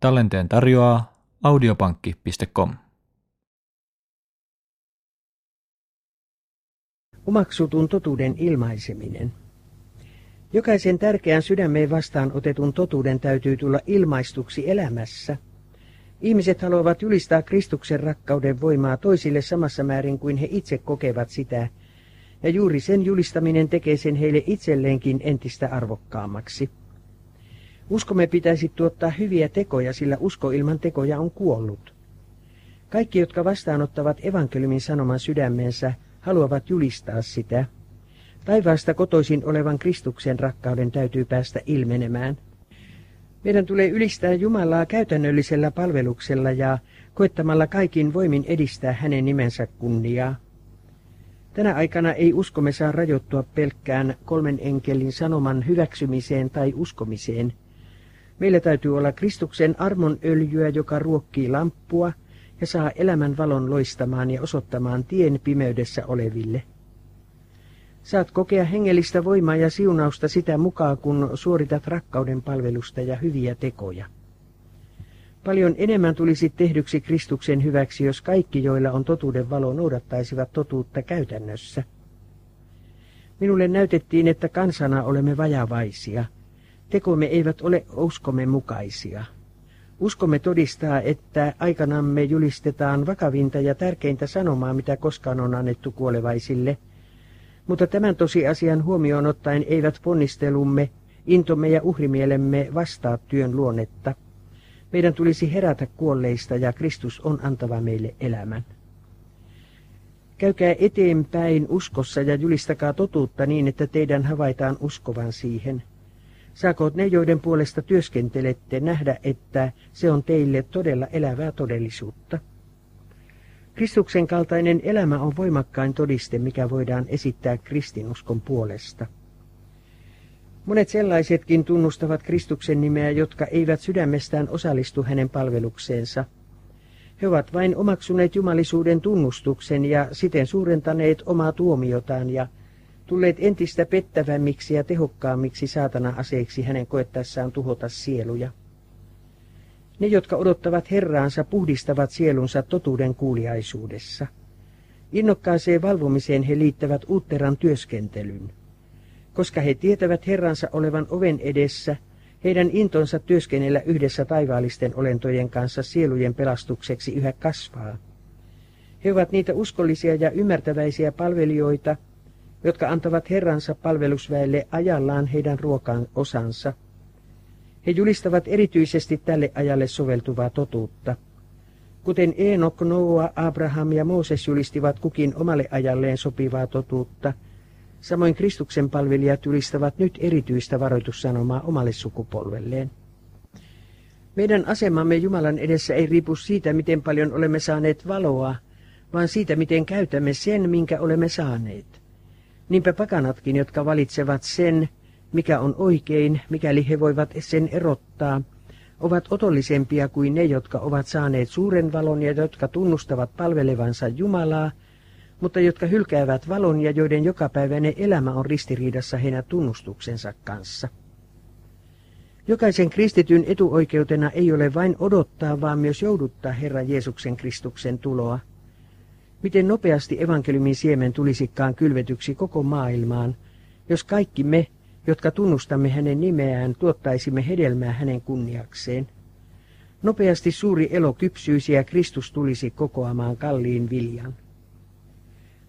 Tallenteen tarjoaa audiopankki.com. Omaksutun totuuden ilmaiseminen. Jokaisen tärkeän sydämeen vastaan otetun totuuden täytyy tulla ilmaistuksi elämässä. Ihmiset haluavat julistaa Kristuksen rakkauden voimaa toisille samassa määrin kuin he itse kokevat sitä, ja juuri sen julistaminen tekee sen heille itselleenkin entistä arvokkaammaksi. Uskomme pitäisi tuottaa hyviä tekoja, sillä usko ilman tekoja on kuollut. Kaikki, jotka vastaanottavat evankeliumin sanoman sydämensä, haluavat julistaa sitä. Taivaasta kotoisin olevan Kristuksen rakkauden täytyy päästä ilmenemään. Meidän tulee ylistää Jumalaa käytännöllisellä palveluksella ja koettamalla kaikin voimin edistää hänen nimensä kunniaa. Tänä aikana ei uskomme saa rajoittua pelkkään kolmen enkelin sanoman hyväksymiseen tai uskomiseen. Meillä täytyy olla Kristuksen armon öljyä, joka ruokkii lamppua ja saa elämän valon loistamaan ja osoittamaan tien pimeydessä oleville. Saat kokea hengellistä voimaa ja siunausta sitä mukaan, kun suoritat rakkauden palvelusta ja hyviä tekoja. Paljon enemmän tulisi tehdyksi Kristuksen hyväksi, jos kaikki, joilla on totuuden valo, noudattaisivat totuutta käytännössä. Minulle näytettiin, että kansana olemme vajavaisia. Tekomme eivät ole uskomme mukaisia. Uskomme todistaa, että aikanamme julistetaan vakavinta ja tärkeintä sanomaa, mitä koskaan on annettu kuolevaisille. Mutta tämän tosiasian huomioon ottaen eivät ponnistelumme, intomme ja uhrimielemme vastaa työn luonnetta. Meidän tulisi herätä kuolleista ja Kristus on antava meille elämän. Käykää eteenpäin uskossa ja julistakaa totuutta niin, että teidän havaitaan uskovan siihen. Saakoot ne, joiden puolesta työskentelette, nähdä, että se on teille todella elävää todellisuutta. Kristuksen kaltainen elämä on voimakkain todiste, mikä voidaan esittää kristinuskon puolesta. Monet sellaisetkin tunnustavat Kristuksen nimeä, jotka eivät sydämestään osallistu hänen palvelukseensa. He ovat vain omaksuneet jumalisuuden tunnustuksen ja siten suurentaneet omaa tuomiotaan ja tulleet entistä pettävämmiksi ja tehokkaammiksi saatana aseeksi hänen koettaessaan tuhota sieluja. Ne, jotka odottavat Herraansa, puhdistavat sielunsa totuuden kuuliaisuudessa. Innokkaaseen valvomiseen he liittävät uutteran työskentelyn. Koska he tietävät Herransa olevan oven edessä, heidän intonsa työskennellä yhdessä taivaallisten olentojen kanssa sielujen pelastukseksi yhä kasvaa. He ovat niitä uskollisia ja ymmärtäväisiä palvelijoita, jotka antavat Herransa palvelusväelle ajallaan heidän ruokan osansa. He julistavat erityisesti tälle ajalle soveltuvaa totuutta. Kuten Eenok, Noa, Abraham ja Mooses julistivat kukin omalle ajalleen sopivaa totuutta, samoin Kristuksen palvelijat julistavat nyt erityistä varoitussanomaa omalle sukupolvelleen. Meidän asemamme Jumalan edessä ei riipu siitä, miten paljon olemme saaneet valoa, vaan siitä, miten käytämme sen, minkä olemme saaneet. Niinpä pakanatkin, jotka valitsevat sen, mikä on oikein, mikäli he voivat sen erottaa, ovat otollisempia kuin ne, jotka ovat saaneet suuren valon ja jotka tunnustavat palvelevansa Jumalaa, mutta jotka hylkäävät valon ja joiden jokapäiväinen elämä on ristiriidassa heidän tunnustuksensa kanssa. Jokaisen kristityn etuoikeutena ei ole vain odottaa, vaan myös jouduttaa Herran Jeesuksen Kristuksen tuloa. Miten nopeasti evankeliumin siemen tulisikaan kylvetyksi koko maailmaan, jos kaikki me, jotka tunnustamme hänen nimeään, tuottaisimme hedelmää hänen kunniakseen. Nopeasti suuri elo kypsyisi ja Kristus tulisi kokoamaan kalliin viljan.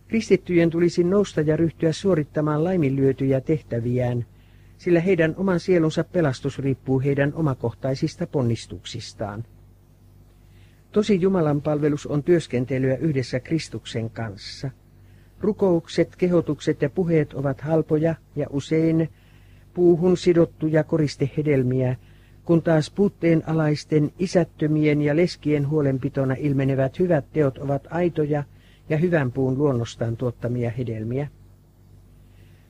Kristittyjen tulisi nousta ja ryhtyä suorittamaan laiminlyötyjä tehtäviään, sillä heidän oman sielunsa pelastus riippuu heidän omakohtaisista ponnistuksistaan. Tosi Jumalan palvelus on työskentelyä yhdessä Kristuksen kanssa. Rukoukset, kehotukset ja puheet ovat halpoja ja usein puuhun sidottuja koristehedelmiä, kun taas puutteen alaisten, isättömien ja leskien huolenpitona ilmenevät hyvät teot ovat aitoja ja hyvän puun luonnostaan tuottamia hedelmiä.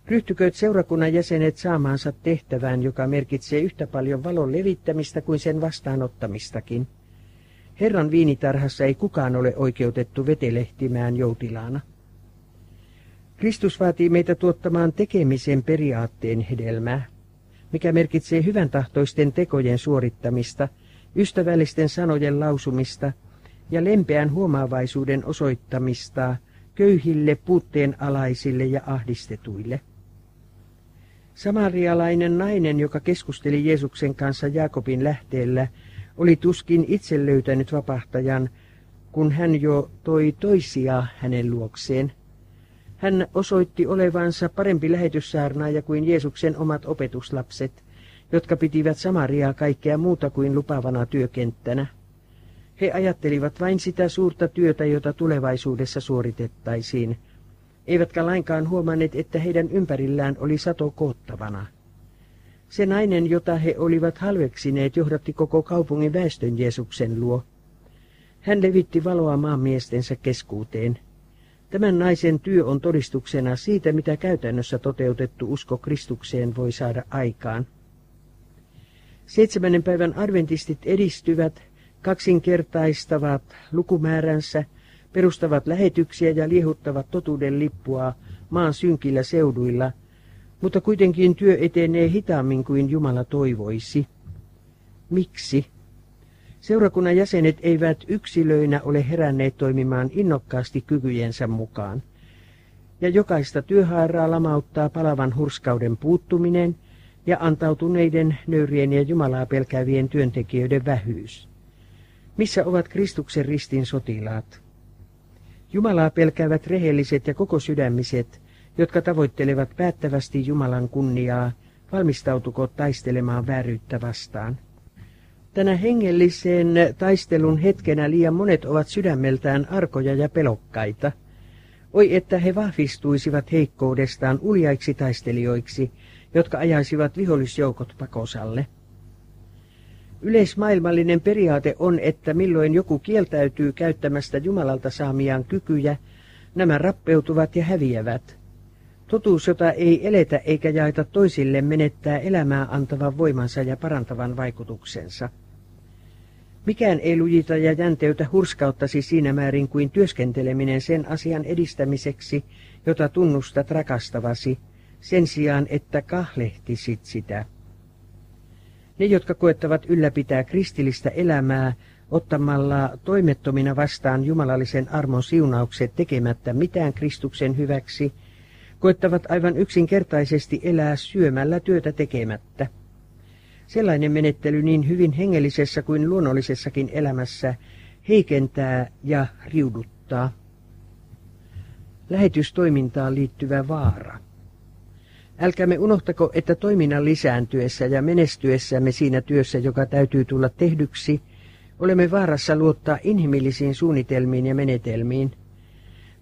Ryhtykööt seurakunnan jäsenet saamaansa tehtävään, joka merkitsee yhtä paljon valon levittämistä kuin sen vastaanottamistakin. Herran viinitarhassa ei kukaan ole oikeutettu vetelehtimään joutilaana. Kristus vaatii meitä tuottamaan tekemisen periaatteen hedelmää, mikä merkitsee hyvän tahtoisten tekojen suorittamista ystävällisten sanojen lausumista ja lempeän huomaavaisuuden osoittamista köyhille, puutteenalaisille ja ahdistetuille. Samarialainen nainen, joka keskusteli Jeesuksen kanssa Jaakobin lähteellä, oli tuskin itse löytänyt vapahtajan, kun hän jo toi toisia hänen luokseen. Hän osoitti olevansa parempi lähetyssaarnaaja kuin Jeesuksen omat opetuslapset, jotka pitivät Samariaa kaikkea muuta kuin lupavana työkenttänä. He ajattelivat vain sitä suurta työtä, jota tulevaisuudessa suoritettaisiin, eivätkä lainkaan huomanneet, että heidän ympärillään oli sato koottavana. Se nainen, jota he olivat halveksineet, johdatti koko kaupungin väestön Jeesuksen luo. Hän levitti valoa maanmiestensä keskuuteen. Tämän naisen työ on todistuksena siitä, mitä käytännössä toteutettu usko Kristukseen voi saada aikaan. Seitsemännen päivän adventistit edistyvät, kaksinkertaistavat lukumääränsä, perustavat lähetyksiä ja liehuttavat totuuden lippua maan synkillä seuduilla, mutta kuitenkin työ etenee hitaammin kuin Jumala toivoisi. Miksi? Seurakunnan jäsenet eivät yksilöinä ole heränneet toimimaan innokkaasti kykyjensä mukaan. Ja jokaista työhaaraa lamauttaa palavan hurskauden puuttuminen ja antautuneiden, nöyrien ja Jumalaa pelkäävien työntekijöiden vähyys. Missä ovat Kristuksen ristin sotilaat? Jumalaa pelkäävät rehelliset ja koko sydämiset, jotka tavoittelevat päättävästi Jumalan kunniaa, valmistautuko taistelemaan vääryyttä vastaan. Tänä hengellisen taistelun hetkenä liian monet ovat sydämeltään arkoja ja pelokkaita. Oi, että he vahvistuisivat heikkoudestaan uljaiksi taistelijoiksi, jotka ajaisivat vihollisjoukot pakosalle. Yleismaailmallinen periaate on, että milloin joku kieltäytyy käyttämästä Jumalalta saamiaan kykyjä, nämä rappeutuvat ja häviävät. Totuus, jota ei eletä eikä jaeta toisille, menettää elämää antavan voimansa ja parantavan vaikutuksensa. Mikään ei lujita ja jänteytä hurskauttasi siinä määrin kuin työskenteleminen sen asian edistämiseksi, jota tunnustat rakastavasi, sen sijaan, että kahlehtisit sitä. Ne, jotka koettavat ylläpitää kristillistä elämää, ottamalla toimettomina vastaan jumalallisen armon siunaukset tekemättä mitään Kristuksen hyväksi, koettavat aivan yksinkertaisesti elää syömällä työtä tekemättä. Sellainen menettely niin hyvin hengellisessä kuin luonnollisessakin elämässä heikentää ja riuduttaa. Lähetystoimintaan liittyvä vaara. Älkäämme unohtako, että toiminnan lisääntyessä ja menestyessämme siinä työssä, joka täytyy tulla tehdyksi, olemme vaarassa luottaa inhimillisiin suunnitelmiin ja menetelmiin.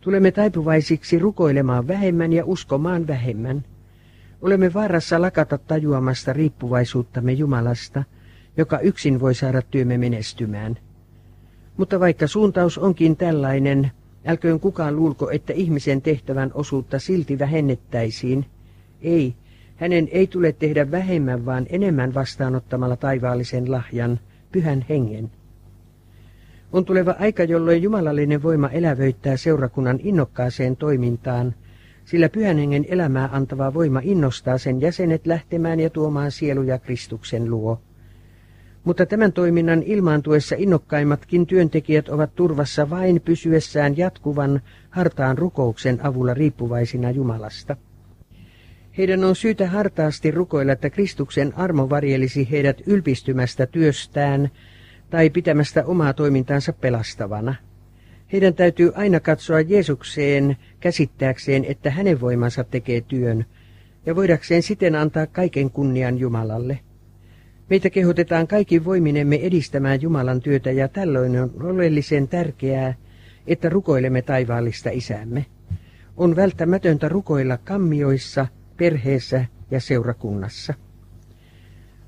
Tulemme taipuvaisiksi rukoilemaan vähemmän ja uskomaan vähemmän. Olemme vaarassa lakata tajuamasta riippuvaisuuttamme Jumalasta, joka yksin voi saada työmme menestymään. Mutta vaikka suuntaus onkin tällainen, älköön kukaan luulko, että ihmisen tehtävän osuutta silti vähennettäisiin – ei, hänen ei tule tehdä vähemmän, vaan enemmän vastaanottamalla taivaallisen lahjan, pyhän hengen. On tuleva aika, jolloin jumalallinen voima elävöittää seurakunnan innokkaaseen toimintaan, sillä pyhän hengen elämää antava voima innostaa sen jäsenet lähtemään ja tuomaan sieluja Kristuksen luo. Mutta tämän toiminnan ilmaantuessa innokkaimmatkin työntekijät ovat turvassa vain pysyessään jatkuvan hartaan rukouksen avulla riippuvaisina Jumalasta. Heidän on syytä hartaasti rukoilla, että Kristuksen armo varjelisi heidät ylpistymästä työstään tai pitämästä omaa toimintaansa pelastavana. Heidän täytyy aina katsoa Jeesukseen käsittääkseen, että hänen voimansa tekee työn, ja voidakseen siten antaa kaiken kunnian Jumalalle. Meitä kehotetaan kaikki voiminemme edistämään Jumalan työtä, ja tällöin on oleellisen tärkeää, että rukoilemme taivaallista isämme. On välttämätöntä rukoilla kammioissa – perheessä ja seurakunnassa.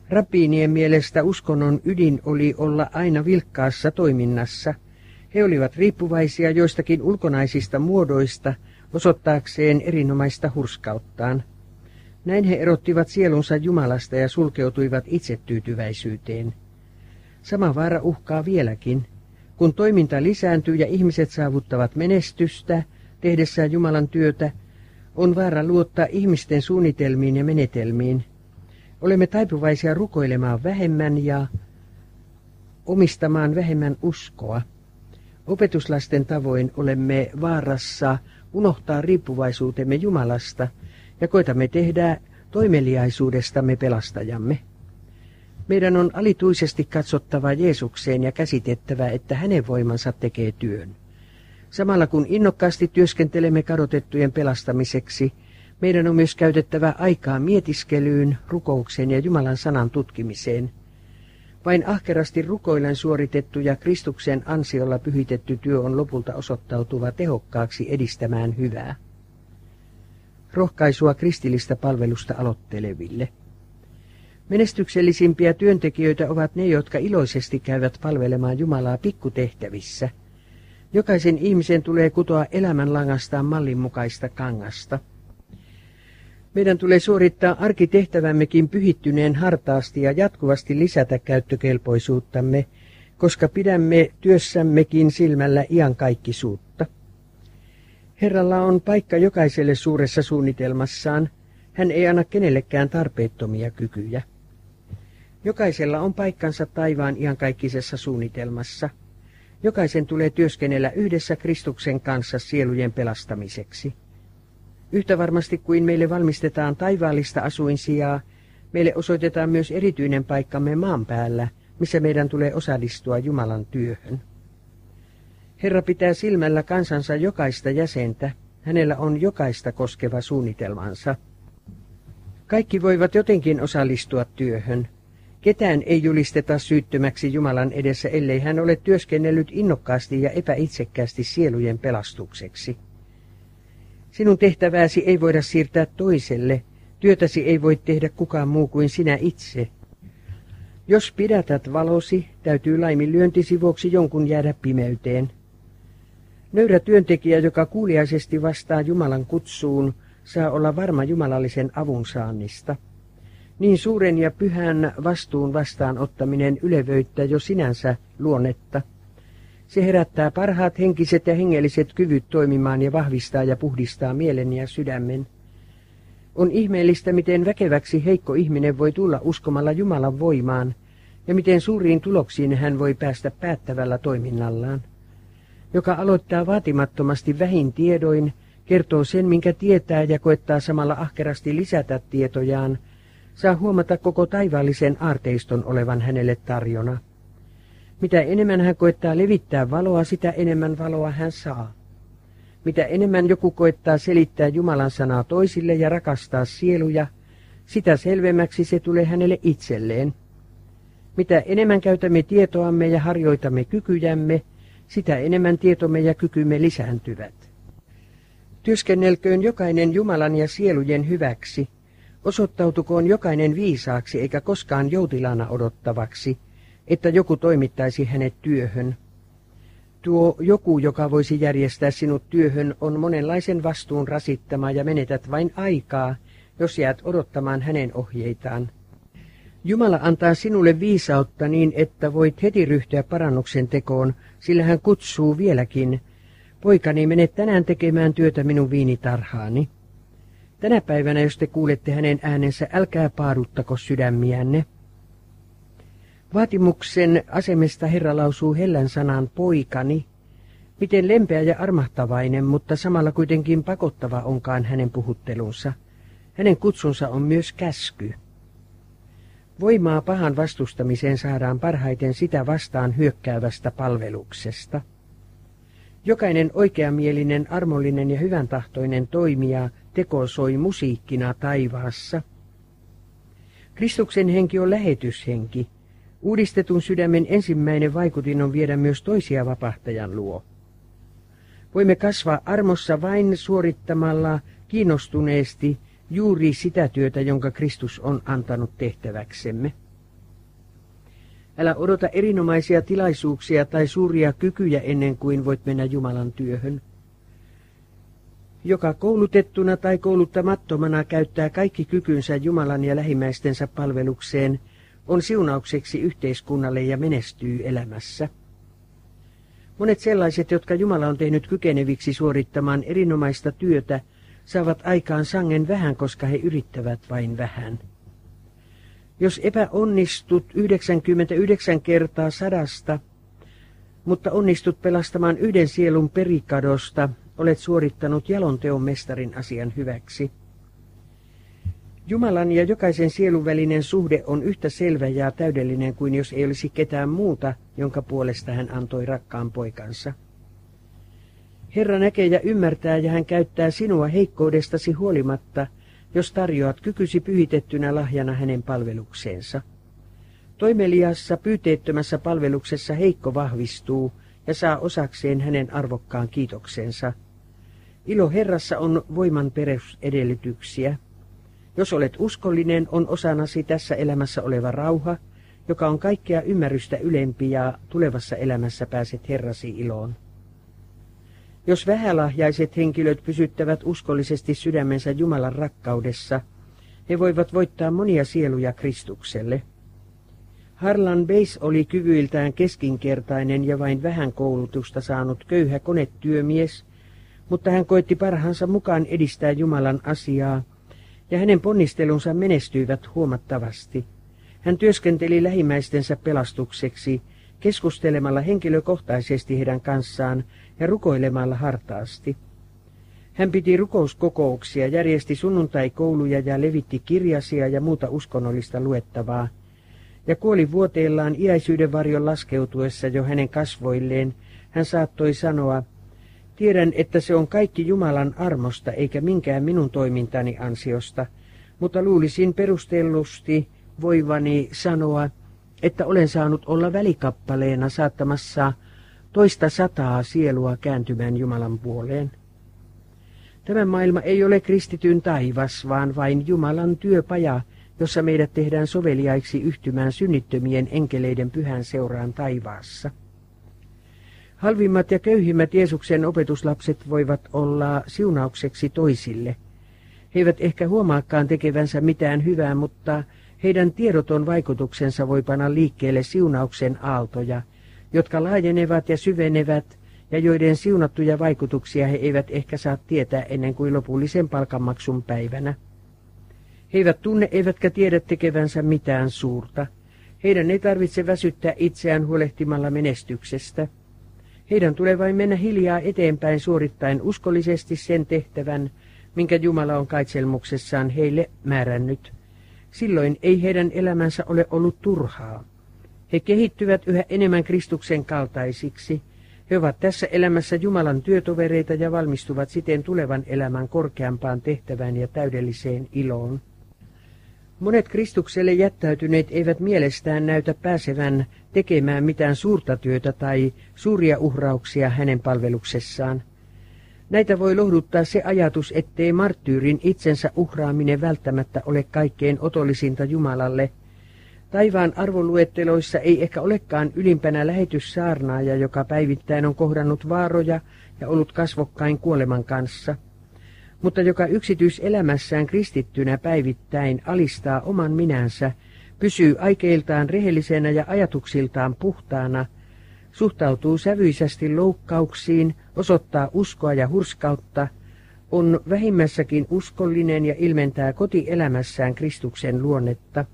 Rapiinien mielestä uskonnon ydin oli olla aina vilkkaassa toiminnassa. He olivat riippuvaisia joistakin ulkonaisista muodoista osoittaakseen erinomaista hurskauttaan. Näin he erottivat sielunsa Jumalasta ja sulkeutuivat itsetyytyväisyyteen. Sama vaara uhkaa vieläkin. Kun toiminta lisääntyy ja ihmiset saavuttavat menestystä tehdessään Jumalan työtä, on vaara luottaa ihmisten suunnitelmiin ja menetelmiin. Olemme taipuvaisia rukoilemaan vähemmän ja omistamaan vähemmän uskoa. Opetuslasten tavoin olemme vaarassa unohtaa riippuvaisuutemme Jumalasta ja koitamme tehdä toimeliaisuudestamme pelastajamme. Meidän on alituisesti katsottava Jeesukseen ja käsitettävä, että hänen voimansa tekee työn. Samalla kun innokkaasti työskentelemme kadotettujen pelastamiseksi, meidän on myös käytettävä aikaa mietiskelyyn, rukoukseen ja Jumalan sanan tutkimiseen. Vain ahkerasti rukoillen suoritettu ja Kristuksen ansiolla pyhitetty työ on lopulta osoittautuva tehokkaaksi edistämään hyvää. Rohkaisua kristillistä palvelusta aloitteleville. Menestyksellisimpiä työntekijöitä ovat ne, jotka iloisesti käyvät palvelemaan Jumalaa pikkutehtävissä. Jokaisen ihmisen tulee kutoa elämänlangastaan mallin mukaista kangasta. Meidän tulee suorittaa arkitehtävämmekin pyhittyneen hartaasti ja jatkuvasti lisätä käyttökelpoisuuttamme, koska pidämme työssämmekin silmällä iankaikkisuutta. Herralla on paikka jokaiselle suuressa suunnitelmassaan. Hän ei anna kenellekään tarpeettomia kykyjä. Jokaisella on paikkansa taivaan iankaikkisessa suunnitelmassa. Jokaisen tulee työskennellä yhdessä Kristuksen kanssa sielujen pelastamiseksi. Yhtä varmasti kuin meille valmistetaan taivaallista asuinsijaa, meille osoitetaan myös erityinen paikkamme maan päällä, missä meidän tulee osallistua Jumalan työhön. Herra pitää silmällä kansansa jokaista jäsentä, hänellä on jokaista koskeva suunnitelmansa. Kaikki voivat jotenkin osallistua työhön. Ketään ei julisteta syyttömäksi Jumalan edessä, ellei hän ole työskennellyt innokkaasti ja epäitsekkäästi sielujen pelastukseksi. Sinun tehtävääsi ei voida siirtää toiselle, työtäsi ei voi tehdä kukaan muu kuin sinä itse. Jos pidätät valosi, täytyy laiminlyöntisi vuoksi jonkun jäädä pimeyteen. Nöyrä työntekijä, joka kuuliaisesti vastaa Jumalan kutsuun, saa olla varma jumalallisen avun saannista. Niin suuren ja pyhän vastuun vastaanottaminen ylevöittää jo sinänsä luonnetta. Se herättää parhaat henkiset ja hengelliset kyvyt toimimaan ja vahvistaa ja puhdistaa mielen ja sydämen. On ihmeellistä, miten väkeväksi heikko ihminen voi tulla uskomalla Jumalan voimaan, ja miten suuriin tuloksiin hän voi päästä päättävällä toiminnallaan. Joka aloittaa vaatimattomasti vähin tiedoin, kertoo sen, minkä tietää ja koettaa samalla ahkerasti lisätä tietojaan, saa huomata koko taivaallisen aarteiston olevan hänelle tarjona. Mitä enemmän hän koettaa levittää valoa, sitä enemmän valoa hän saa. Mitä enemmän joku koettaa selittää Jumalan sanaa toisille ja rakastaa sieluja, sitä selvemmäksi se tulee hänelle itselleen. Mitä enemmän käytämme tietoamme ja harjoitamme kykyjämme, sitä enemmän tietomme ja kykymme lisääntyvät. Työskennelköön jokainen Jumalan ja sielujen hyväksi, osoittautukoon jokainen viisaaksi eikä koskaan joutilana odottavaksi, että joku toimittaisi hänet työhön. Tuo joku, joka voisi järjestää sinut työhön, on monenlaisen vastuun rasittama ja menetät vain aikaa, jos jäät odottamaan hänen ohjeitaan. Jumala antaa sinulle viisautta niin, että voit heti ryhtyä parannuksen tekoon, sillä hän kutsuu vieläkin, poikani mene tänään tekemään työtä minun viinitarhaani. Tänä päivänä, jos te kuulette hänen äänensä, älkää paaduttako sydämiänne. Vaatimuksen asemesta Herra lausuu hellän sanan poikani. Miten lempeä ja armahtavainen, mutta samalla kuitenkin pakottava onkaan hänen puhuttelunsa. Hänen kutsunsa on myös käsky. Voimaa pahan vastustamiseen saadaan parhaiten sitä vastaan hyökkäävästä palveluksesta. Jokainen oikeamielinen, armollinen ja hyvän tahtoinen toimija tekosoi musiikkina taivaassa. Kristuksen henki on lähetyshenki, Uudistetun sydämen ensimmäinen vaikutin on viedä myös toisia vapahtajan luo. Voimme kasvaa armossa vain suorittamalla kiinnostuneesti juuri sitä työtä, jonka Kristus on antanut tehtäväksemme. Älä odota erinomaisia tilaisuuksia tai suuria kykyjä ennen kuin voit mennä Jumalan työhön. Joka koulutettuna tai kouluttamattomana käyttää kaikki kykynsä Jumalan ja lähimmäistensä palvelukseen – on siunaukseksi yhteiskunnalle ja menestyy elämässä. Monet sellaiset, jotka Jumala on tehnyt kykeneviksi suorittamaan erinomaista työtä, saavat aikaan sangen vähän, koska he yrittävät vain vähän. Jos epäonnistut 99 kertaa sadasta, mutta onnistut pelastamaan yhden sielun perikadosta, olet suorittanut jalonteon mestarin asian hyväksi. Jumalan ja jokaisen sielun välinen suhde on yhtä selvä ja täydellinen kuin jos ei olisi ketään muuta, jonka puolesta hän antoi rakkaan poikansa. Herra näkee ja ymmärtää ja hän käyttää sinua heikkoudestasi huolimatta, jos tarjoat kykysi pyhitettynä lahjana hänen palvelukseensa. Toimeliassa pyyteettömässä palveluksessa heikko vahvistuu ja saa osakseen hänen arvokkaan kiitoksensa. Ilo Herrassa on voiman perusedellytyksiä. Jos olet uskollinen, on osanasi tässä elämässä oleva rauha, joka on kaikkea ymmärrystä ylempi ja tulevassa elämässä pääset Herrasi iloon. Jos vähälahjaiset henkilöt pysyttävät uskollisesti sydämensä Jumalan rakkaudessa, he voivat voittaa monia sieluja Kristukselle. Harlan Beis oli kyvyiltään keskinkertainen ja vain vähän koulutusta saanut köyhä konetyömies, mutta hän koitti parhaansa mukaan edistää Jumalan asiaa, ja hänen ponnistelunsa menestyivät huomattavasti. Hän työskenteli lähimmäistensä pelastukseksi, keskustelemalla henkilökohtaisesti heidän kanssaan ja rukoilemalla hartaasti. Hän piti rukouskokouksia, järjesti sunnuntaikouluja ja levitti kirjasia ja muuta uskonnollista luettavaa. Ja kuoli vuoteellaan iäisyyden varjon laskeutuessa jo hänen kasvoilleen. Hän saattoi sanoa, tiedän, että se on kaikki Jumalan armosta eikä minkään minun toimintani ansiosta, mutta luulisin perustellusti voivani sanoa, että olen saanut olla välikappaleena saattamassa toista sataa sielua kääntymään Jumalan puoleen. Tämä maailma ei ole kristityn taivas, vaan vain Jumalan työpaja, jossa meidät tehdään soveliaiksi yhtymään synnittömien enkeleiden pyhän seuraan taivaassa. Halvimmat ja köyhimmät Jeesuksen opetuslapset voivat olla siunaukseksi toisille. He eivät ehkä huomaakaan tekevänsä mitään hyvää, mutta heidän tiedoton vaikutuksensa voi panna liikkeelle siunauksen aaltoja, jotka laajenevat ja syvenevät ja joiden siunattuja vaikutuksia he eivät ehkä saa tietää ennen kuin lopullisen palkanmaksun päivänä. He eivät tunne eivätkä tiedä tekevänsä mitään suurta. Heidän ei tarvitse väsyttää itseään huolehtimalla menestyksestä. Heidän tulee vain mennä hiljaa eteenpäin suorittaen uskollisesti sen tehtävän, minkä Jumala on kaitselmuksessaan heille määrännyt. Silloin ei heidän elämänsä ole ollut turhaa. He kehittyvät yhä enemmän Kristuksen kaltaisiksi. He ovat tässä elämässä Jumalan työtovereita ja valmistuvat siten tulevan elämän korkeampaan tehtävään ja täydelliseen iloon. Monet Kristukselle jättäytyneet eivät mielestään näytä pääsevän tekemään mitään suurta työtä tai suuria uhrauksia hänen palveluksessaan. Näitä voi lohduttaa se ajatus, ettei marttyyrin itsensä uhraaminen välttämättä ole kaikkein otollisinta Jumalalle. Taivaan arvoluetteloissa ei ehkä olekaan ylimpänä lähetyssaarnaaja, joka päivittäin on kohdannut vaaroja ja ollut kasvokkain kuoleman kanssa – mutta joka yksityiselämässään kristittynä päivittäin alistaa oman minänsä, pysyy aikeiltaan rehellisenä ja ajatuksiltaan puhtaana, suhtautuu sävyisästi loukkauksiin, osoittaa uskoa ja hurskautta, on vähimmässäkin uskollinen ja ilmentää kotielämässään Kristuksen luonnetta.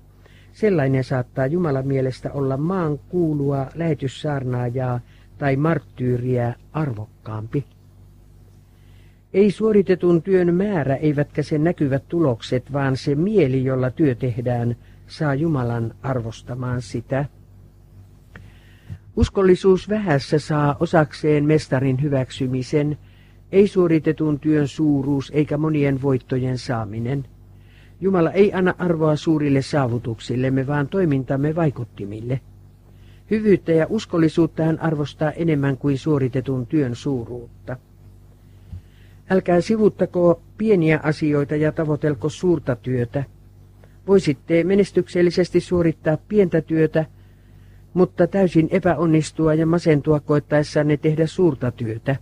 Sellainen saattaa Jumalan mielestä olla maan kuulua lähetyssaarnaajaa tai marttyyriä arvokkaampi. Ei suoritetun työn määrä eivätkä sen näkyvät tulokset, vaan se mieli, jolla työ tehdään, saa Jumalan arvostamaan sitä. Uskollisuus vähässä saa osakseen mestarin hyväksymisen, ei suoritetun työn suuruus eikä monien voittojen saaminen. Jumala ei anna arvoa suurille saavutuksillemme, vaan toimintamme vaikuttimille. Hyvyyttä ja uskollisuutta hän arvostaa enemmän kuin suoritetun työn suuruutta. Älkää sivuttako pieniä asioita ja tavoitelko suurta työtä. Voisitte menestyksellisesti suorittaa pientä työtä, mutta täysin epäonnistua ja masentua koettaessanne tehdä suurta työtä.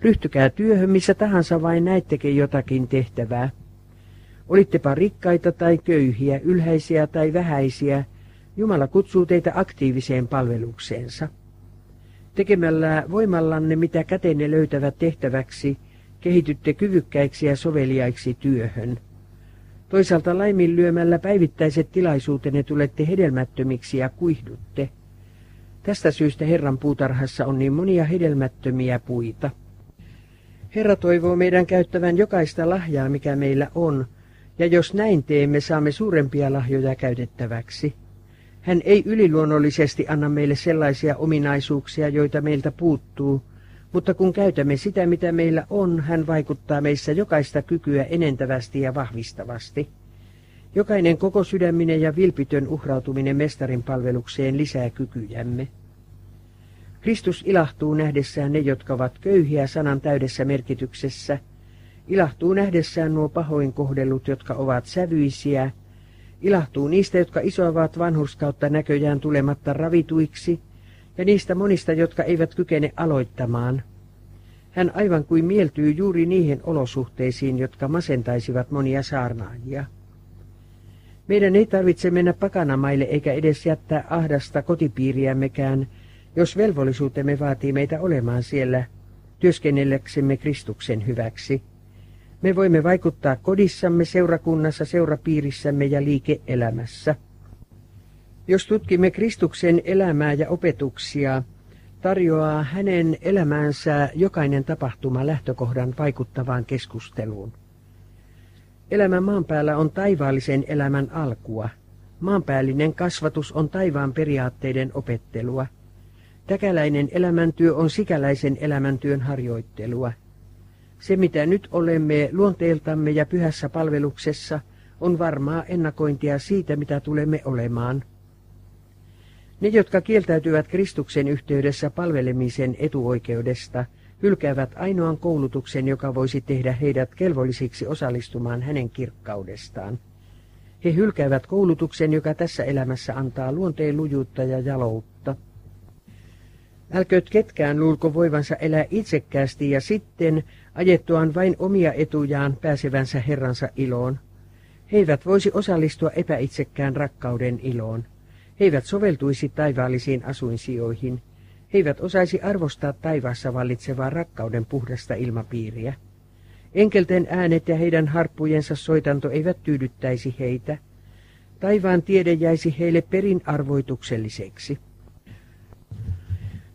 Ryhtykää työhön missä tahansa vain näittekin jotakin tehtävää. Olittepa rikkaita tai köyhiä, ylhäisiä tai vähäisiä, Jumala kutsuu teitä aktiiviseen palvelukseensa. Tekemällä voimallanne mitä kätenne löytävät tehtäväksi, kehitytte kyvykkäiksi ja soveliaiksi työhön. Toisaalta laiminlyömällä päivittäiset tilaisuutenne tulette hedelmättömiksi ja kuihdutte. Tästä syystä Herran puutarhassa on niin monia hedelmättömiä puita. Herra toivoo meidän käyttävän jokaista lahjaa, mikä meillä on, ja jos näin teemme, saamme suurempia lahjoja käytettäväksi. Hän ei yliluonnollisesti anna meille sellaisia ominaisuuksia, joita meiltä puuttuu, mutta kun käytämme sitä, mitä meillä on, hän vaikuttaa meissä jokaista kykyä enentävästi ja vahvistavasti. Jokainen koko sydäminen ja vilpitön uhrautuminen mestarin palvelukseen lisää kykyjämme. Kristus ilahtuu nähdessään ne, jotka ovat köyhiä sanan täydessä merkityksessä. Ilahtuu nähdessään nuo pahoin kohdellut, jotka ovat sävyisiä. Ilahtuu niistä, jotka isoavat vanhurskautta näköjään tulematta ravituiksi, ja niistä monista, jotka eivät kykene aloittamaan. Hän aivan kuin mieltyy juuri niihin olosuhteisiin, jotka masentaisivat monia saarnaajia. Meidän ei tarvitse mennä pakanamaille eikä edes jättää ahdasta kotipiiriämmekään, jos velvollisuutemme vaatii meitä olemaan siellä työskennelläksemme Kristuksen hyväksi. Me voimme vaikuttaa kodissamme, seurakunnassa, seurapiirissämme ja liike-elämässä. Jos tutkimme Kristuksen elämää ja opetuksia, tarjoaa hänen elämäänsä jokainen tapahtuma lähtökohdan vaikuttavaan keskusteluun. Elämä maan päällä on taivaallisen elämän alkua. Maanpäällinen kasvatus on taivaan periaatteiden opettelua. Täkäläinen elämäntyö on sikäläisen elämäntyön harjoittelua. Se, mitä nyt olemme luonteeltamme ja pyhässä palveluksessa, on varmaa ennakointia siitä, mitä tulemme olemaan. Ne, jotka kieltäytyvät Kristuksen yhteydessä palvelemisen etuoikeudesta, hylkäävät ainoan koulutuksen, joka voisi tehdä heidät kelvollisiksi osallistumaan hänen kirkkaudestaan. He hylkäävät koulutuksen, joka tässä elämässä antaa luonteen lujuutta ja jaloutta. Älkööt ketkään luulko voivansa elää itsekkäästi ja sitten, ajettuaan vain omia etujaan, pääsevänsä Herransa iloon. He eivät voisi osallistua epäitsekkään rakkauden iloon. He eivät soveltuisi taivaallisiin asuinsijoihin. He eivät osaisi arvostaa taivaassa vallitsevaa rakkauden puhdasta ilmapiiriä. Enkelten äänet ja heidän harppujensa soitanto eivät tyydyttäisi heitä. Taivaan tiede jäisi heille perin arvoitukselliseksi.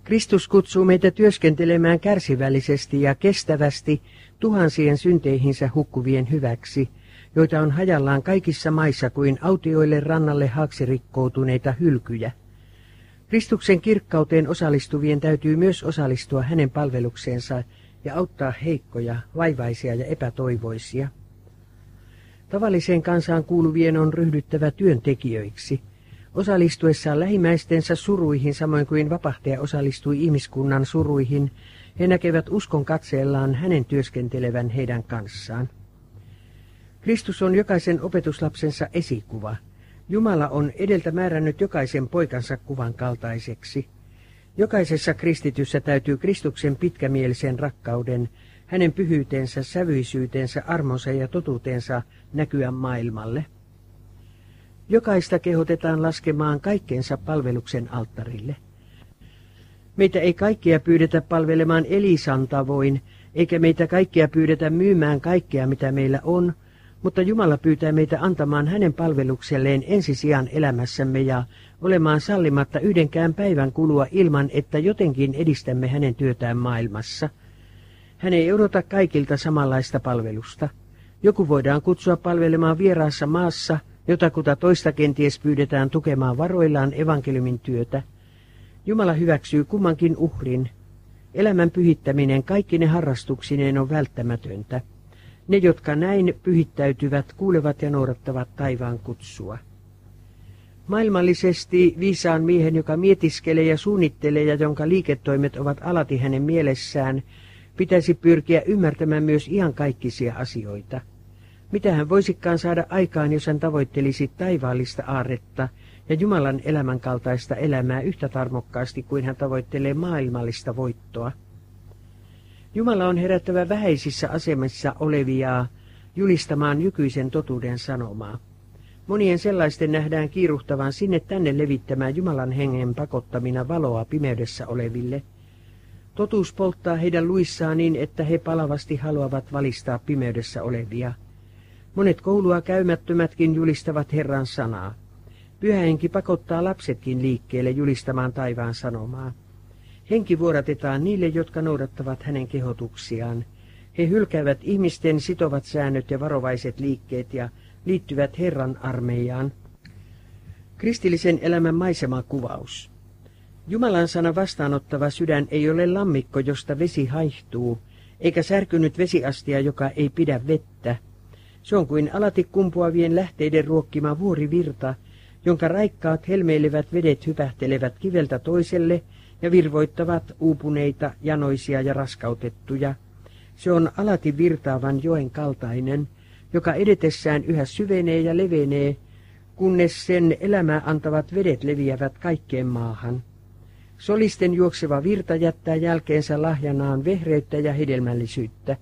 Kristus kutsuu meitä työskentelemään kärsivällisesti ja kestävästi tuhansien synteihinsä hukkuvien hyväksi, joita on hajallaan kaikissa maissa kuin autioille rannalle haaksirikkoutuneita hylkyjä. Kristuksen kirkkauteen osallistuvien täytyy myös osallistua hänen palvelukseensa ja auttaa heikkoja, vaivaisia ja epätoivoisia. Tavalliseen kansaan kuuluvien on ryhdyttävä työntekijöiksi – Osallistuessaan lähimmäistensä suruihin samoin kuin vapahtaja osallistui ihmiskunnan suruihin, he näkevät uskon katseellaan hänen työskentelevän heidän kanssaan. Kristus on jokaisen opetuslapsensa esikuva. Jumala on edeltä määrännyt jokaisen poikansa kuvan kaltaiseksi. Jokaisessa kristityssä täytyy Kristuksen pitkämielisen rakkauden, hänen pyhyytensä, sävyisyytensä, armonsa ja totuutensa näkyä maailmalle. Jokaista kehotetaan laskemaan kaikkensa palveluksen alttarille. Meitä ei kaikkia pyydetä palvelemaan Elisan tavoin, eikä meitä kaikkia pyydetä myymään kaikkea, mitä meillä on, mutta Jumala pyytää meitä antamaan hänen palvelukselleen ensisijan elämässämme ja olemaan sallimatta yhdenkään päivän kulua ilman, että jotenkin edistämme hänen työtään maailmassa. Hän ei odota kaikilta samanlaista palvelusta. Joku voidaan kutsua palvelemaan vieraassa maassa – Jotakuta toista kenties pyydetään tukemaan varoillaan evankeliumin työtä. Jumala hyväksyy kummankin uhrin. Elämän pyhittäminen kaikki ne harrastuksineen on välttämätöntä. Ne, jotka näin pyhittäytyvät, kuulevat ja noudattavat taivaan kutsua. Maailmallisesti viisaan miehen, joka mietiskelee ja suunnittelee ja jonka liiketoimet ovat alati hänen mielessään, pitäisi pyrkiä ymmärtämään myös iankaikkisia asioita – mitä hän voisikaan saada aikaan, jos hän tavoittelisi taivaallista aarretta ja Jumalan elämän kaltaista elämää yhtä tarmokkaasti kuin hän tavoittelee maailmallista voittoa? Jumala on herättävä vähäisissä asemissa olevia julistamaan nykyisen totuuden sanomaa. Monien sellaisten nähdään kiiruhtavan sinne tänne levittämään Jumalan hengen pakottamina valoa pimeydessä oleville. Totuus polttaa heidän luissaan niin, että he palavasti haluavat valistaa pimeydessä olevia – Monet koulua käymättömätkin julistavat Herran sanaa. Pyhähenki pakottaa lapsetkin liikkeelle julistamaan taivaan sanomaa. Henki vuodatetaan niille, jotka noudattavat hänen kehotuksiaan. He hylkäävät ihmisten sitovat säännöt ja varovaiset liikkeet ja liittyvät Herran armeijaan. Kristillisen elämän maisemakuvaus. Jumalan sana vastaanottava sydän ei ole lammikko, josta vesi haihtuu, eikä särkynyt vesiastia, joka ei pidä vettä. Se on kuin alati kumpuavien lähteiden ruokkima vuorivirta, jonka raikkaat helmeilevät vedet hypähtelevät kiveltä toiselle ja virvoittavat uupuneita, janoisia ja raskautettuja. Se on alati virtaavan joen kaltainen, joka edetessään yhä syvenee ja levenee, kunnes sen elämää antavat vedet leviävät kaikkeen maahan. Solisten juokseva virta jättää jälkeensä lahjanaan vehreyttä ja hedelmällisyyttä.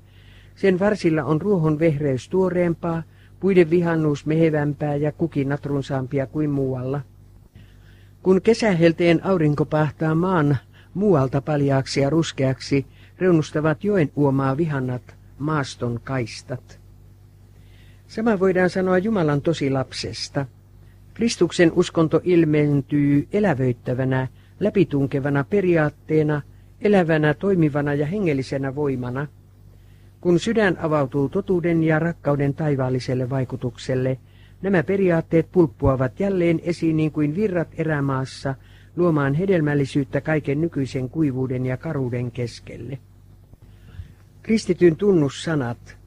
Sen varsilla on ruohon vehreys tuoreempaa, puiden vihannuus mehevämpää ja kukinat runsaampia kuin muualla. Kun kesähelteen aurinko pahtaa maan muualta paljaaksi ja ruskeaksi, reunustavat joen uomaa vihannat maaston kaistat. Sama voidaan sanoa Jumalan tosilapsesta. Kristuksen uskonto ilmentyy elävöittävänä, läpitunkevana periaatteena, elävänä, toimivana ja hengellisenä voimana. Kun sydän avautuu totuuden ja rakkauden taivaalliselle vaikutukselle, nämä periaatteet pulppuavat jälleen esiin niin kuin virrat erämaassa, luomaan hedelmällisyyttä kaiken nykyisen kuivuuden ja karuuden keskelle. Kristityn tunnussanat.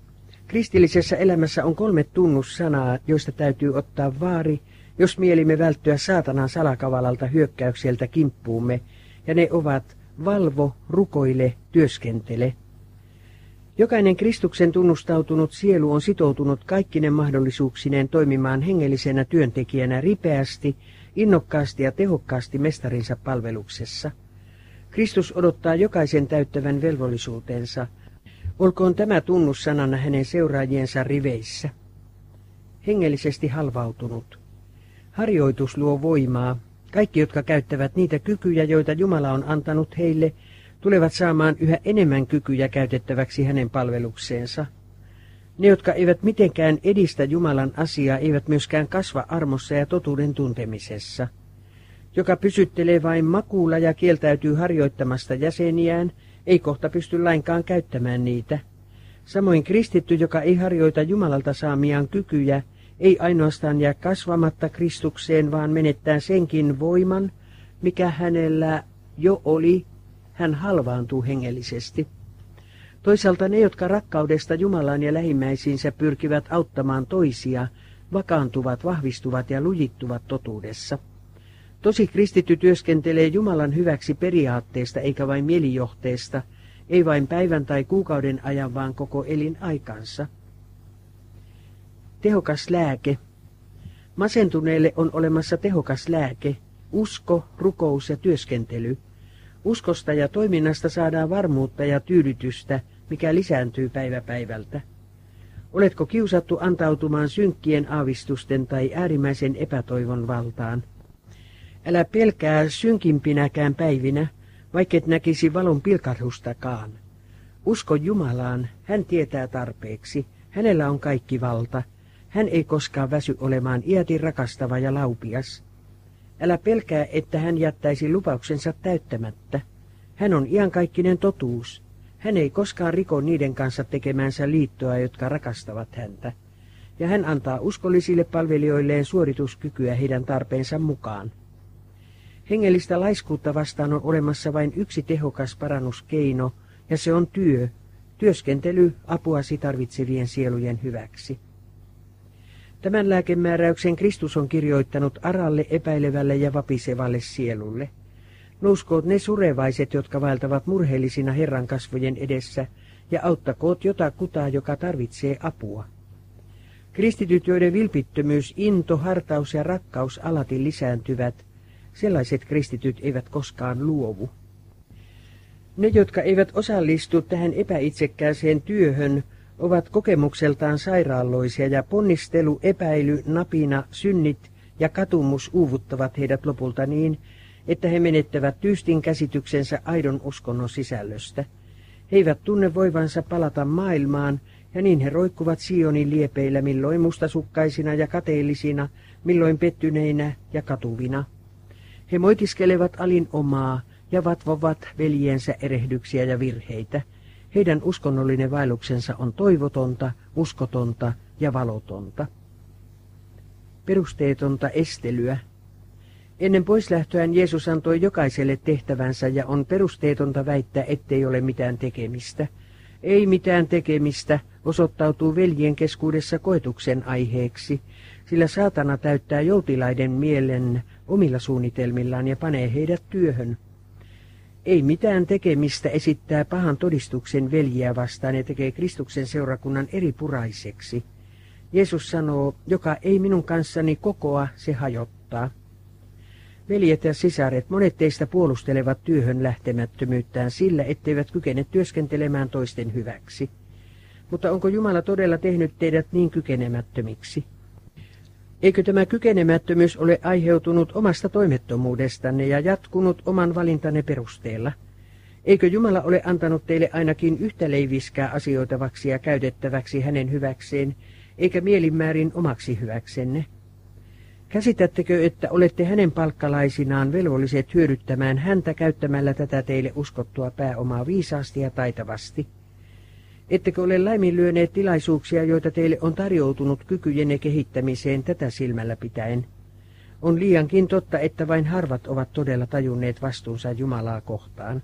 Kristillisessä elämässä on kolme tunnussanaa, joista täytyy ottaa vaari, jos mielimme välttyä saatanan salakavalalta hyökkäykseltä kimppuumme, ja ne ovat valvo, rukoile, työskentele. Jokainen Kristuksen tunnustautunut sielu on sitoutunut kaikkinen mahdollisuuksineen toimimaan hengellisenä työntekijänä ripeästi, innokkaasti ja tehokkaasti mestarinsa palveluksessa. Kristus odottaa jokaisen täyttävän velvollisuutensa. Olkoon tämä tunnussanana hänen seuraajiensa riveissä. Hengellisesti halvautunut. Harjoitus luo voimaa. Kaikki, jotka käyttävät niitä kykyjä, joita Jumala on antanut heille, tulevat saamaan yhä enemmän kykyjä käytettäväksi hänen palvelukseensa. Ne, jotka eivät mitenkään edistä Jumalan asiaa, eivät myöskään kasva armossa ja totuuden tuntemisessa. Joka pysyttelee vain makuulla ja kieltäytyy harjoittamasta jäseniään, ei kohta pysty lainkaan käyttämään niitä. Samoin kristitty, joka ei harjoita Jumalalta saamiaan kykyjä, ei ainoastaan jää kasvamatta Kristukseen, vaan menettää senkin voiman, mikä hänellä jo oli, hän halvaantuu hengellisesti. Toisaalta ne, jotka rakkaudesta Jumalaan ja lähimmäisiinsä pyrkivät auttamaan toisia, vakaantuvat, vahvistuvat ja lujittuvat totuudessa. Tosi kristitty työskentelee Jumalan hyväksi periaatteesta eikä vain mielijohteesta, ei vain päivän tai kuukauden ajan, vaan koko elin aikansa. Tehokas lääke. Masentuneelle on olemassa tehokas lääke, usko, rukous ja työskentely. Uskosta ja toiminnasta saadaan varmuutta ja tyydytystä, mikä lisääntyy päivä päivältä. Oletko kiusattu antautumaan synkkien aavistusten tai äärimmäisen epätoivon valtaan? Älä pelkää synkimpinäkään päivinä, vaikket näkisi valon pilkahdustakaan. Usko Jumalaan, hän tietää tarpeeksi, hänellä on kaikki valta, hän ei koskaan väsy olemaan iäti rakastava ja laupias. Älä pelkää, että hän jättäisi lupauksensa täyttämättä. Hän on iankaikkinen totuus. Hän ei koskaan riko niiden kanssa tekemänsä liittoa, jotka rakastavat häntä. Ja hän antaa uskollisille palvelijoilleen suorituskykyä heidän tarpeensa mukaan. Hengellistä laiskuutta vastaan on olemassa vain yksi tehokas parannuskeino, ja se on työ, työskentely apuasi tarvitsevien sielujen hyväksi. Tämän lääkemääräyksen Kristus on kirjoittanut aralle, epäilevälle ja vapisevalle sielulle. Nouskoot ne surevaiset, jotka vaeltavat murheellisina Herran kasvojen edessä, ja auttakoot jota kutaa, joka tarvitsee apua. Kristityt, joiden vilpittömyys, into, hartaus ja rakkaus alati lisääntyvät, sellaiset kristityt eivät koskaan luovu. Ne, jotka eivät osallistu tähän epäitsekkääseen työhön, ovat kokemukseltaan sairaalloisia ja ponnistelu, epäily, napina, synnit ja katumus uuvuttavat heidät lopulta niin, että he menettävät tyystin käsityksensä aidon uskonnon sisällöstä. He eivät tunne voivansa palata maailmaan, Ja niin he roikkuvat Sionin liepeillä milloin mustasukkaisina ja kateellisina, milloin pettyneinä ja katuvina. He moitiskelevat alin omaa ja vatvovat veljensä erehdyksiä ja virheitä. Heidän uskonnollinen vaelluksensa on toivotonta, uskotonta ja valotonta. Perusteetonta estelyä. Ennen poislähtöään Jeesus antoi jokaiselle tehtävänsä ja on perusteetonta väittää, ettei ole mitään tekemistä. Ei mitään tekemistä osoittautuu veljen keskuudessa koetuksen aiheeksi, sillä saatana täyttää joutilaiden mielen omilla suunnitelmillaan ja panee heidät työhön. Ei mitään tekemistä esittää pahan todistuksen veljiä vastaan ja tekee Kristuksen seurakunnan eri puraiseksi. Jeesus sanoo, joka ei minun kanssani kokoa, se hajottaa. Veljet ja sisaret, monet teistä puolustelevat työhön lähtemättömyyttään sillä, etteivät kykene työskentelemään toisten hyväksi. Mutta onko Jumala todella tehnyt teidät niin kykenemättömiksi? Eikö tämä kykenemättömyys ole aiheutunut omasta toimettomuudestanne ja jatkunut oman valintanne perusteella? Eikö Jumala ole antanut teille ainakin yhtä leiviskää asioitavaksi ja käytettäväksi hänen hyväkseen, eikä mielimäärin omaksi hyväksenne? Käsitättekö, että olette hänen palkkalaisinaan velvolliset hyödyttämään häntä käyttämällä tätä teille uskottua pääomaa viisaasti ja taitavasti? Ettekö ole laiminlyöneet tilaisuuksia, joita teille on tarjoutunut kykyjenne kehittämiseen tätä silmällä pitäen? On liiankin totta, että vain harvat ovat todella tajunneet vastuunsa Jumalaa kohtaan.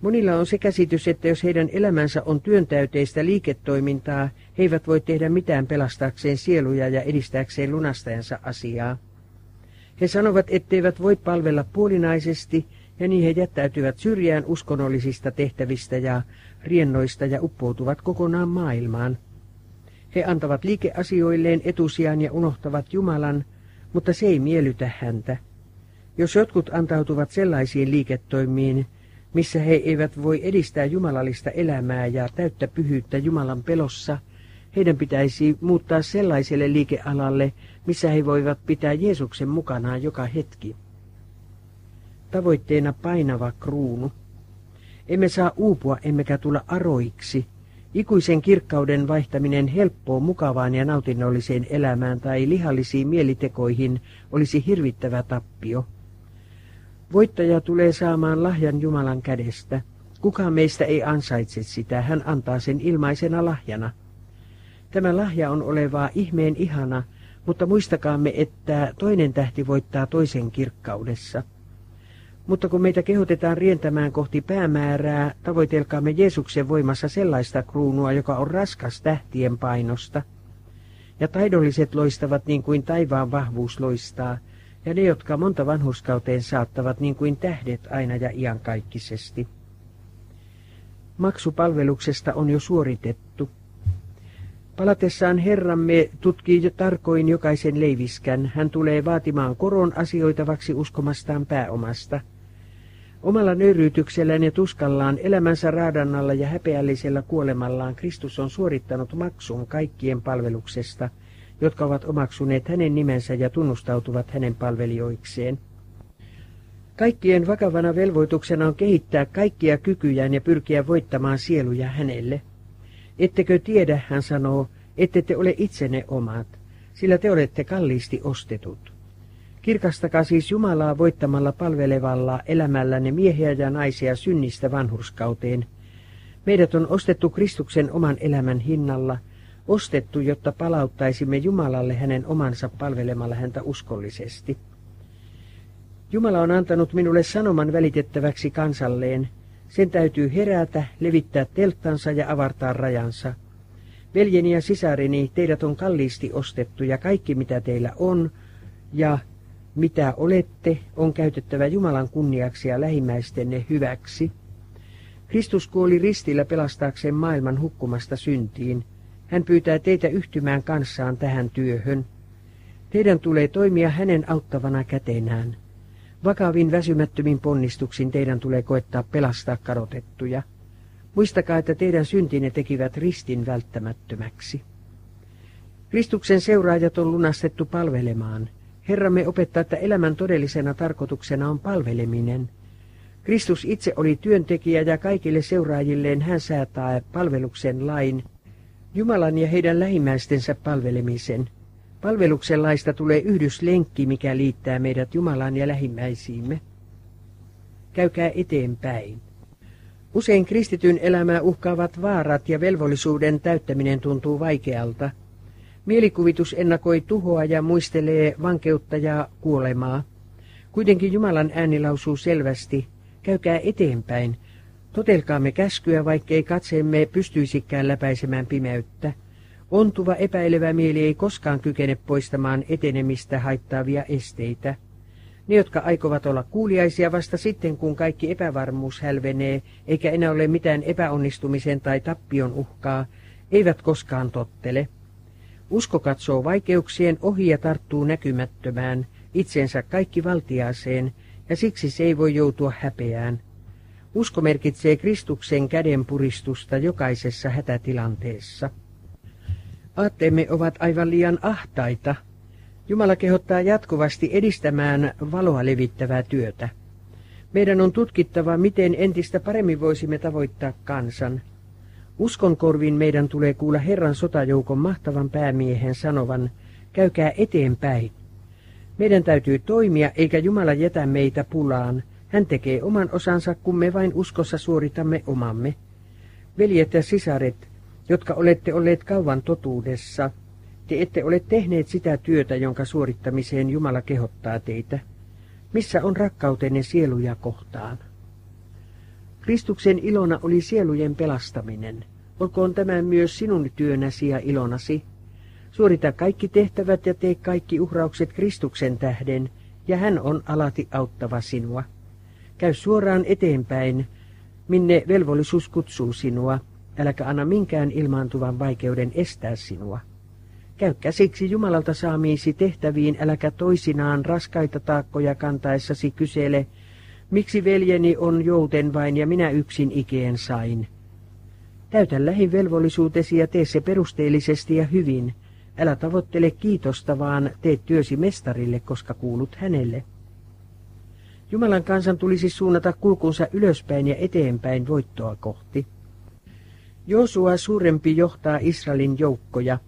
Monilla on se käsitys, että jos heidän elämänsä on työntäyteistä liiketoimintaa, he eivät voi tehdä mitään pelastaakseen sieluja ja edistääkseen lunastajansa asiaa. He sanovat, etteivät voi palvella puolinaisesti, ja niin he jättäytyvät syrjään uskonnollisista tehtävistä ja riennoista ja uppoutuvat kokonaan maailmaan. He antavat liikeasioilleen etusijan ja unohtavat Jumalan, mutta se ei miellytä häntä. Jos jotkut antautuvat sellaisiin liiketoimiin, missä he eivät voi edistää jumalallista elämää ja täyttä pyhyyttä Jumalan pelossa, heidän pitäisi muuttaa sellaiselle liikealalle, missä he voivat pitää Jeesuksen mukanaan joka hetki. Tavoitteena painava kruunu. Emme saa uupua emmekä tulla aroiksi. Ikuisen kirkkauden vaihtaminen helppoon, mukavaan ja nautinnolliseen elämään tai lihallisiin mielitekoihin olisi hirvittävä tappio. Voittaja tulee saamaan lahjan Jumalan kädestä. Kukaan meistä ei ansaitse sitä, hän antaa sen ilmaisena lahjana. Tämä lahja on olevaa ihmeen ihana, mutta muistakaamme, että toinen tähti voittaa toisen kirkkaudessa. Mutta kun meitä kehotetaan rientämään kohti päämäärää, tavoitelkaamme Jeesuksen voimassa sellaista kruunua, joka on raskas tähtien painosta. Ja taidolliset loistavat niin kuin taivaan vahvuus loistaa, ja ne, jotka monta vanhuskauteen saattavat niin kuin tähdet aina ja iankaikkisesti. Maksupalveluksesta on jo suoritettu. Palatessaan Herramme tutkii jo tarkoin jokaisen leiviskän. Hän tulee vaatimaan koron asioitavaksi uskomastaan pääomasta. Omalla nöyryytyksellään ja tuskallaan, elämänsä raadannalla ja häpeällisellä kuolemallaan Kristus on suorittanut maksun kaikkien palveluksesta – jotka ovat omaksuneet hänen nimensä ja tunnustautuvat hänen palvelijoikseen. Kaikkien vakavana velvoituksena on kehittää kaikkia kykyjään ja pyrkiä voittamaan sieluja hänelle. Ettekö tiedä, hän sanoo, ette te ole itsenne omat, sillä te olette kalliisti ostetut. Kirkastakaa siis Jumalaa voittamalla palvelevalla elämällänne miehiä ja naisia synnistä vanhurskauteen. Meidät on ostettu Kristuksen oman elämän hinnalla – ostettu, jotta palauttaisimme Jumalalle hänen omansa palvelemalla häntä uskollisesti. Jumala on antanut minulle sanoman välitettäväksi kansalleen. Sen täytyy herätä, levittää telttansa ja avartaa rajansa. Veljeni ja sisareni, teidät on kalliisti ostettu ja kaikki mitä teillä on ja mitä olette, on käytettävä Jumalan kunniaksi ja lähimmäistenne hyväksi. Kristus kuoli ristillä pelastaakseen maailman hukkumasta syntiin. Hän pyytää teitä yhtymään kanssaan tähän työhön. Teidän tulee toimia hänen auttavana kätenään. Vakavin väsymättömin ponnistuksin teidän tulee koettaa pelastaa kadotettuja. Muistakaa, että teidän syntinne tekivät ristin välttämättömäksi. Kristuksen seuraajat on lunastettu palvelemaan. Herramme opettaa, että elämän todellisena tarkoituksena on palveleminen. Kristus itse oli työntekijä ja kaikille seuraajilleen hän säätää palveluksen lain, Jumalan ja heidän lähimmäistensä palvelemisen. Palveluksen laista tulee yhdyslenkki, mikä liittää meidät Jumalan ja lähimmäisiimme. Käykää eteenpäin. Usein kristityn elämää uhkaavat vaarat ja velvollisuuden täyttäminen tuntuu vaikealta. Mielikuvitus ennakoi tuhoa ja muistelee vankeutta ja kuolemaa. Kuitenkin Jumalan ääni lausuu selvästi, käykää eteenpäin, totelkaamme käskyä, vaikkei katseemme pystyisikään läpäisemään pimeyttä. Ontuva epäilevä mieli ei koskaan kykene poistamaan etenemistä haittaavia esteitä. Ne, jotka aikovat olla kuuliaisia vasta sitten, kun kaikki epävarmuus hälvenee, eikä enää ole mitään epäonnistumisen tai tappion uhkaa, eivät koskaan tottele. Usko katsoo vaikeuksien ohi ja tarttuu näkymättömään, itsensä kaikki valtiaaseen, ja siksi se ei voi joutua häpeään. Usko merkitsee Kristuksen käden puristusta jokaisessa hätätilanteessa. Aatteemme ovat aivan liian ahtaita. Jumala kehottaa jatkuvasti edistämään valoa levittävää työtä. Meidän on tutkittava, miten entistä paremmin voisimme tavoittaa kansan. Uskon korvin meidän tulee kuulla Herran sotajoukon mahtavan päämiehen sanovan, käykää eteenpäin. Meidän täytyy toimia, eikä Jumala jätä meitä pulaan. Hän tekee oman osansa, kun me vain uskossa suoritamme omamme. Veljet ja sisaret, jotka olette olleet kauan totuudessa, te ette ole tehneet sitä työtä, jonka suorittamiseen Jumala kehottaa teitä. Missä on rakkautenne sieluja kohtaan? Kristuksen ilona oli sielujen pelastaminen. Olkoon tämä myös sinun työnäsi ja ilonasi. Suorita kaikki tehtävät ja tee kaikki uhraukset Kristuksen tähden, ja hän on alati auttava sinua. Käy suoraan eteenpäin, minne velvollisuus kutsuu sinua, äläkä anna minkään ilmaantuvan vaikeuden estää sinua. Käy käsiksi Jumalalta saamiisi tehtäviin, äläkä toisinaan raskaita taakkoja kantaessasi kysele, miksi veljeni on jouten vain ja minä yksin ikeen sain. Täytä lähivelvollisuutesi ja tee se perusteellisesti ja hyvin. Älä tavoittele kiitosta, vaan tee työsi mestarille, koska kuulut hänelle. Jumalan kansan tulisi suunnata kulkunsa ylöspäin ja eteenpäin voittoa kohti. Joosua suurempi johtaa Israelin joukkoja.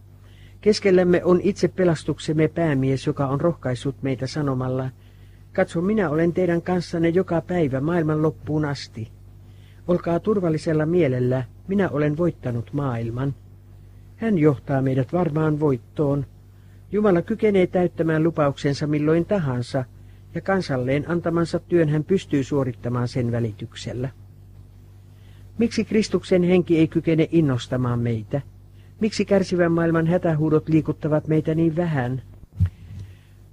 Keskellämme on itse pelastuksemme päämies, joka on rohkaissut meitä sanomalla, Katso, minä olen teidän kanssanne joka päivä maailman loppuun asti. Olkaa turvallisella mielellä, minä olen voittanut maailman. Hän johtaa meidät varmaan voittoon. Jumala kykenee täyttämään lupauksensa milloin tahansa, ja kansalleen antamansa työn hän pystyy suorittamaan sen välityksellä. Miksi Kristuksen henki ei kykene innostamaan meitä? Miksi kärsivän maailman hätähuudot liikuttavat meitä niin vähän?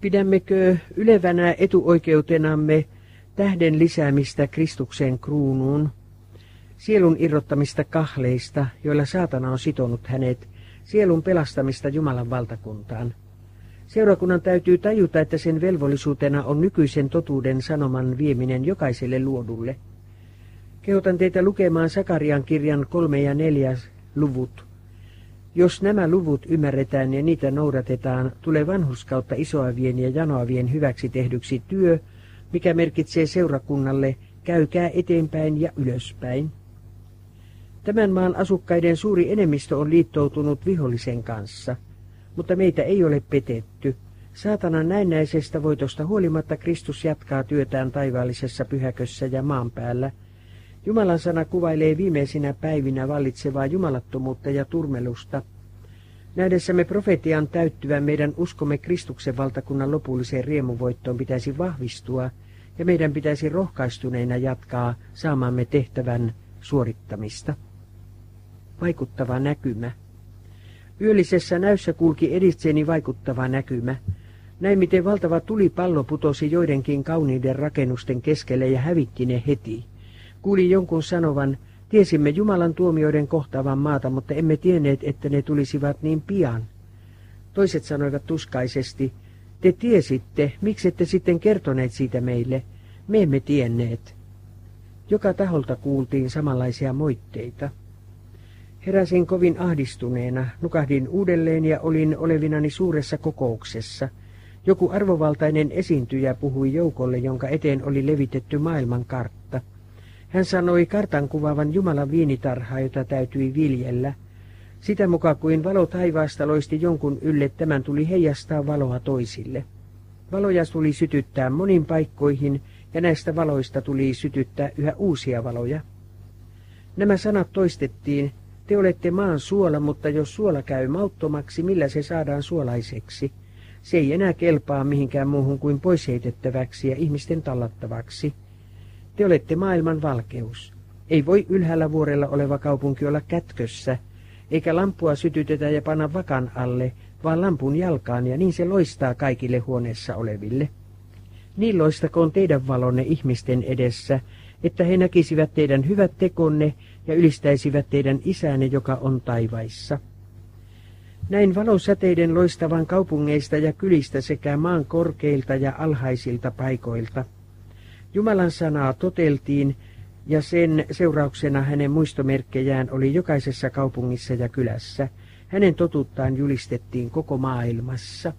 Pidämmekö ylevänä etuoikeutenamme tähden lisäämistä Kristuksen kruunuun, sielun irrottamista kahleista, joilla saatana on sitonut hänet, sielun pelastamista Jumalan valtakuntaan? Seurakunnan täytyy tajuta, että sen velvollisuutena on nykyisen totuuden sanoman vieminen jokaiselle luodulle. Kehotan teitä lukemaan Sakarian kirjan kolme ja neljäs luvut. Jos nämä luvut ymmärretään ja niitä noudatetaan, tulee vanhuskautta isoavien ja janoavien hyväksi tehdyksi työ, mikä merkitsee seurakunnalle käykää eteenpäin ja ylöspäin. Tämän maan asukkaiden suuri enemmistö on liittoutunut vihollisen kanssa – mutta meitä ei ole petetty. Saatanan näennäisestä voitosta huolimatta Kristus jatkaa työtään taivaallisessa pyhäkössä ja maan päällä. Jumalan sana kuvailee viimeisinä päivinä vallitsevaa jumalattomuutta ja turmelusta. Nähdessämme profetian täyttyvän meidän uskomme Kristuksen valtakunnan lopulliseen riemuvoittoon pitäisi vahvistua, ja meidän pitäisi rohkaistuneina jatkaa saamamme tehtävän suorittamista. Vaikuttava näkymä. Yöllisessä näyssä kulki editseeni vaikuttava näkymä. Näin miten valtava tulipallo putosi joidenkin kauniiden rakennusten keskelle ja hävitti ne heti. Kuulin jonkun sanovan, tiesimme Jumalan tuomioiden kohtaavan maata, mutta emme tienneet, että ne tulisivat niin pian. Toiset sanoivat tuskaisesti, te tiesitte, miksi ette sitten kertoneet siitä meille? Me emme tienneet. Joka taholta kuultiin samanlaisia moitteita. Heräsin kovin ahdistuneena, nukahdin uudelleen ja olin olevinani suuressa kokouksessa. Joku arvovaltainen esiintyjä puhui joukolle, jonka eteen oli levitetty maailman kartta. Hän sanoi kartan kuvaavan Jumalan viinitarhaa, jota täytyi viljellä. Sitä mukaan kuin valo taivaasta loisti jonkun ylle, tämän tuli heijastaa valoa toisille. Valoja tuli sytyttää monin paikkoihin, ja näistä valoista tuli sytyttää yhä uusia valoja. Nämä sanat toistettiin, te olette maan suola, mutta jos suola käy mauttomaksi, millä se saadaan suolaiseksi? Se ei enää kelpaa mihinkään muuhun kuin poisheitettäväksi ja ihmisten tallattavaksi. Te olette maailman valkeus. Ei voi ylhäällä vuorella oleva kaupunki olla kätkössä, eikä lampua sytytetä ja panna vakan alle, vaan lampun jalkaan, ja niin se loistaa kaikille huoneessa oleville. Niin loistakoon teidän valonne ihmisten edessä, että he näkisivät teidän hyvät tekonne ja ylistäisivät teidän isänne, joka on taivaissa. Näin valosäteiden loistavan kaupungeista ja kylistä sekä maan korkeilta ja alhaisilta paikoilta. Jumalan sanaa toteltiin, ja sen seurauksena hänen muistomerkkejään oli jokaisessa kaupungissa ja kylässä. Hänen totuttaan julistettiin koko maailmassa.